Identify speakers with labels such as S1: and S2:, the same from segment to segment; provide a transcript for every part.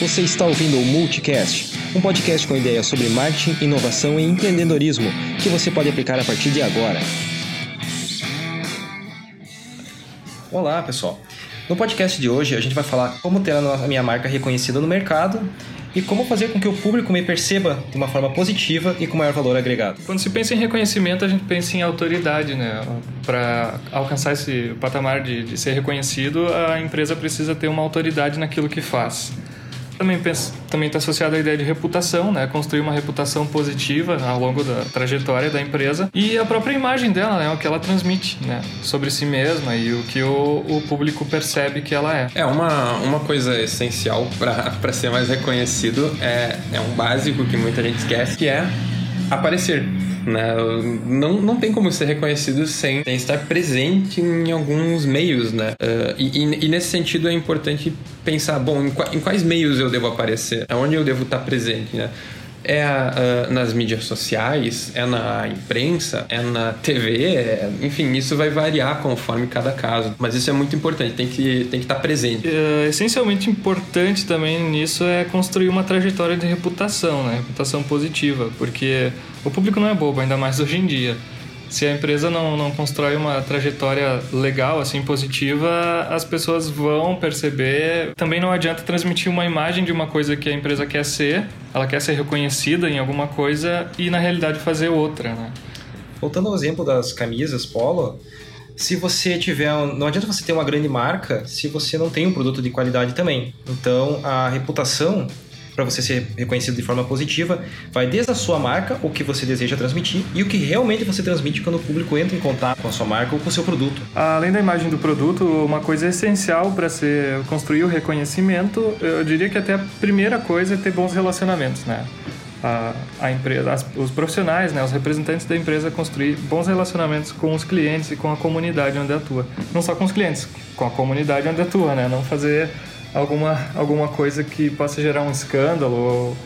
S1: Você está ouvindo o Multicast, um podcast com ideias sobre marketing, inovação e empreendedorismo que você pode aplicar a partir de agora. Olá, pessoal. No podcast de hoje, a gente vai falar como ter a minha marca reconhecida no mercado e como fazer com que o público me perceba de uma forma positiva e com maior valor agregado.
S2: Quando se pensa em reconhecimento, a gente pensa em autoridade, né? Para alcançar esse patamar de, de ser reconhecido, a empresa precisa ter uma autoridade naquilo que faz também penso, também está associado à ideia de reputação, né? Construir uma reputação positiva ao longo da trajetória da empresa e a própria imagem dela, né? O que ela transmite, né? Sobre si mesma e o que o, o público percebe que ela é.
S3: É uma, uma coisa essencial para ser mais reconhecido é, é um básico que muita gente esquece, que é aparecer né? Não, não tem como ser reconhecido sem, sem estar presente em alguns meios, né? Uh, e, e, nesse sentido é importante pensar, bom, em, em, quais meios eu devo aparecer? Aonde eu devo estar presente, né? É uh, nas mídias sociais, é na imprensa, é na TV, é, enfim, isso vai variar conforme cada caso. Mas isso é muito importante, tem que, tem que estar presente.
S2: É, essencialmente importante também nisso é construir uma trajetória de reputação, né? Reputação positiva, porque o público não é bobo, ainda mais hoje em dia. Se a empresa não, não constrói uma trajetória legal, assim, positiva, as pessoas vão perceber. Também não adianta transmitir uma imagem de uma coisa que a empresa quer ser, ela quer ser reconhecida em alguma coisa e na realidade fazer outra, né?
S1: Voltando ao exemplo das camisas polo, se você tiver. Não adianta você ter uma grande marca se você não tem um produto de qualidade também. Então a reputação para você ser reconhecido de forma positiva, vai desde a sua marca, o que você deseja transmitir e o que realmente você transmite quando o público entra em contato com a sua marca ou com o seu produto.
S2: Além da imagem do produto, uma coisa essencial para se construir o reconhecimento, eu diria que até a primeira coisa é ter bons relacionamentos, né? A, a empresa, as, os profissionais, né, os representantes da empresa construir bons relacionamentos com os clientes e com a comunidade onde atua. Não só com os clientes, com a comunidade onde atua, né? Não fazer alguma, alguma coisa que possa gerar um escândalo ou,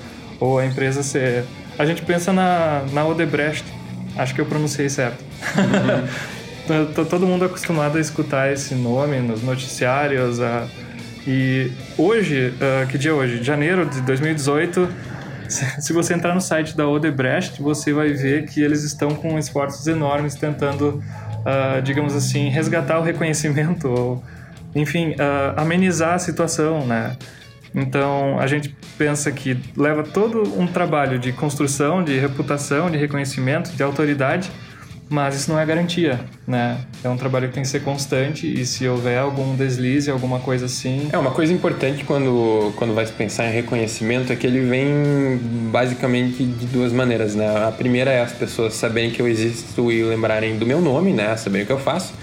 S2: ou a empresa ser. A gente pensa na, na Odebrecht, acho que eu pronunciei certo. Uhum. Todo mundo acostumado a escutar esse nome nos noticiários. A... E hoje, uh, que dia é hoje? Janeiro de 2018, se você entrar no site da Odebrecht, você vai ver que eles estão com esforços enormes tentando, uh, digamos assim, resgatar o reconhecimento ou enfim, uh, amenizar a situação, né? Então, a gente pensa que leva todo um trabalho de construção, de reputação, de reconhecimento, de autoridade, mas isso não é garantia, né? É um trabalho que tem que ser constante e se houver algum deslize, alguma coisa assim...
S3: É, uma coisa importante quando, quando vai pensar em reconhecimento é que ele vem basicamente de duas maneiras, né? A primeira é as pessoas saberem que eu existo e lembrarem do meu nome, né? Saberem o que eu faço.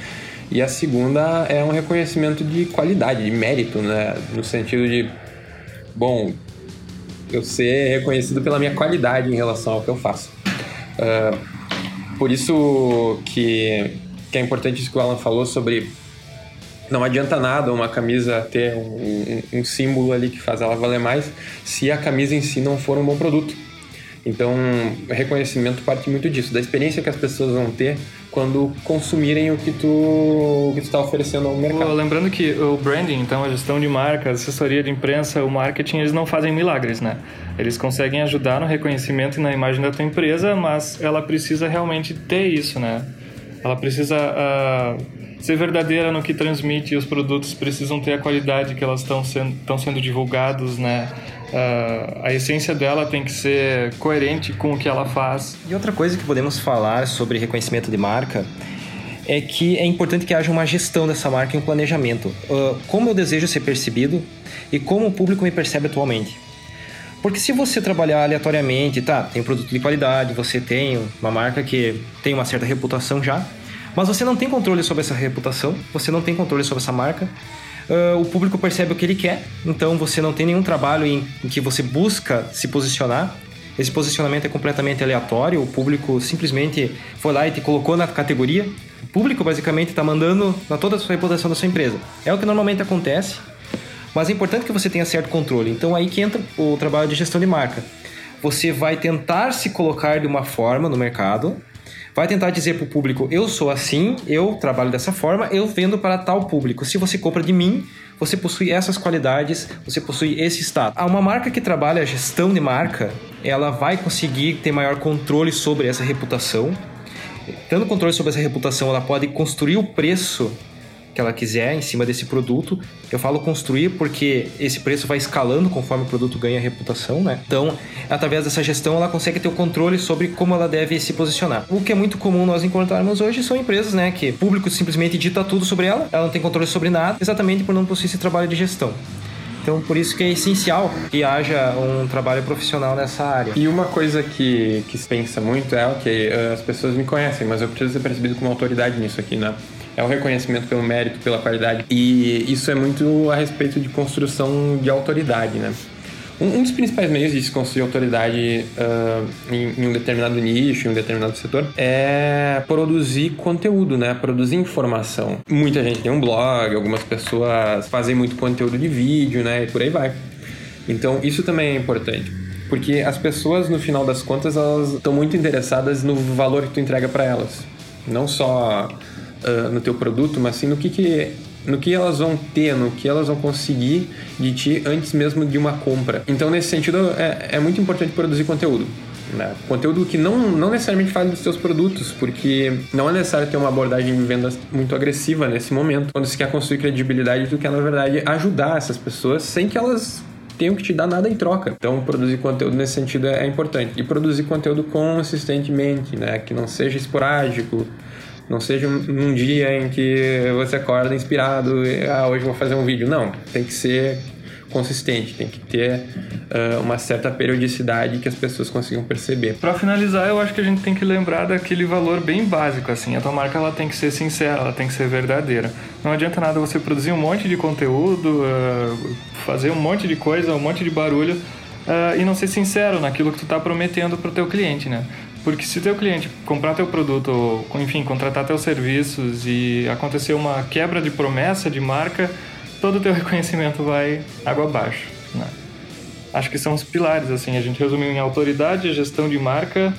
S3: E a segunda é um reconhecimento de qualidade, de mérito, né? No sentido de, bom, eu ser reconhecido pela minha qualidade em relação ao que eu faço. Uh, por isso que, que é importante isso que o Alan falou sobre não adianta nada uma camisa ter um, um, um símbolo ali que faz ela valer mais se a camisa em si não for um bom produto. Então, reconhecimento parte muito disso, da experiência que as pessoas vão ter quando consumirem o que tu está oferecendo ao mercado.
S2: Lembrando que o branding, então a gestão de marca, a assessoria de imprensa, o marketing, eles não fazem milagres, né? Eles conseguem ajudar no reconhecimento e na imagem da tua empresa, mas ela precisa realmente ter isso, né? Ela precisa uh, ser verdadeira no que transmite e os produtos precisam ter a qualidade que elas estão sendo, estão sendo divulgados, né? Uh, a essência dela tem que ser coerente com o que ela faz.
S1: E outra coisa que podemos falar sobre reconhecimento de marca é que é importante que haja uma gestão dessa marca e um planejamento. Uh, como eu desejo ser percebido e como o público me percebe atualmente. Porque se você trabalhar aleatoriamente, tá, tem um produto de qualidade, você tem uma marca que tem uma certa reputação já, mas você não tem controle sobre essa reputação, você não tem controle sobre essa marca, uh, o público percebe o que ele quer, então você não tem nenhum trabalho em, em que você busca se posicionar. Esse posicionamento é completamente aleatório, o público simplesmente foi lá e te colocou na categoria. O público basicamente está mandando na toda a sua reputação da sua empresa. É o que normalmente acontece, mas é importante que você tenha certo controle. Então aí que entra o trabalho de gestão de marca. Você vai tentar se colocar de uma forma no mercado, vai tentar dizer para o público: eu sou assim, eu trabalho dessa forma, eu vendo para tal público. Se você compra de mim, você possui essas qualidades, você possui esse status. Uma marca que trabalha a gestão de marca, ela vai conseguir ter maior controle sobre essa reputação. Tendo controle sobre essa reputação, ela pode construir o preço que ela quiser em cima desse produto. Eu falo construir porque esse preço vai escalando conforme o produto ganha reputação, né? Então, através dessa gestão, ela consegue ter o controle sobre como ela deve se posicionar. O que é muito comum nós encontrarmos hoje são empresas, né, que o público simplesmente dita tudo sobre ela, ela não tem controle sobre nada, exatamente por não possuir esse trabalho de gestão. Então, por isso que é essencial que haja um trabalho profissional nessa área.
S3: E uma coisa que, que se pensa muito é, ok, as pessoas me conhecem, mas eu preciso ser percebido como autoridade nisso aqui, né? É o reconhecimento pelo mérito, pela qualidade. E isso é muito a respeito de construção de autoridade, né? Um, dos principais meios de se construir autoridade uh, em, em, um determinado nicho, em um determinado setor, é produzir conteúdo, né? Produzir informação. Muita gente tem um blog, algumas pessoas fazem muito conteúdo de vídeo, né? E por aí vai. Então, isso também é importante. Porque as pessoas, no final das contas, elas estão muito interessadas no valor que tu entrega para elas. Não só uh, no teu produto, mas sim no que, que no que elas vão ter, no que elas vão conseguir de ti antes mesmo de uma compra. Então, nesse sentido, é, é muito importante produzir conteúdo. Né? Conteúdo que não, não necessariamente fale dos seus produtos, porque não é necessário ter uma abordagem de vendas muito agressiva nesse momento, quando se quer construir credibilidade, tu quer, na verdade, ajudar essas pessoas sem que elas tenham que te dar nada em troca. Então, produzir conteúdo nesse sentido é, é importante. E produzir conteúdo consistentemente, né? que não seja esporádico, não seja num dia em que você acorda inspirado e ah, hoje vou fazer um vídeo. Não, tem que ser consistente, tem que ter uh, uma certa periodicidade que as pessoas consigam perceber.
S2: Para finalizar, eu acho que a gente tem que lembrar daquele valor bem básico assim, a tua marca ela tem que ser sincera, ela tem que ser verdadeira. Não adianta nada você produzir um monte de conteúdo, uh, fazer um monte de coisa, um monte de barulho uh, e não ser sincero naquilo que tu está prometendo para o teu cliente, né? Porque se teu cliente comprar teu produto, ou, enfim, contratar teus serviços e acontecer uma quebra de promessa de marca, todo o teu reconhecimento vai água abaixo. Né? Acho que são os pilares, assim, a gente resumiu em autoridade, gestão de marca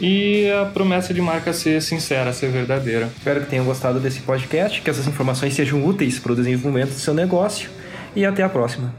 S2: e a promessa de marca ser sincera, ser verdadeira.
S1: Espero que tenham gostado desse podcast, que essas informações sejam úteis para o desenvolvimento do seu negócio e até a próxima.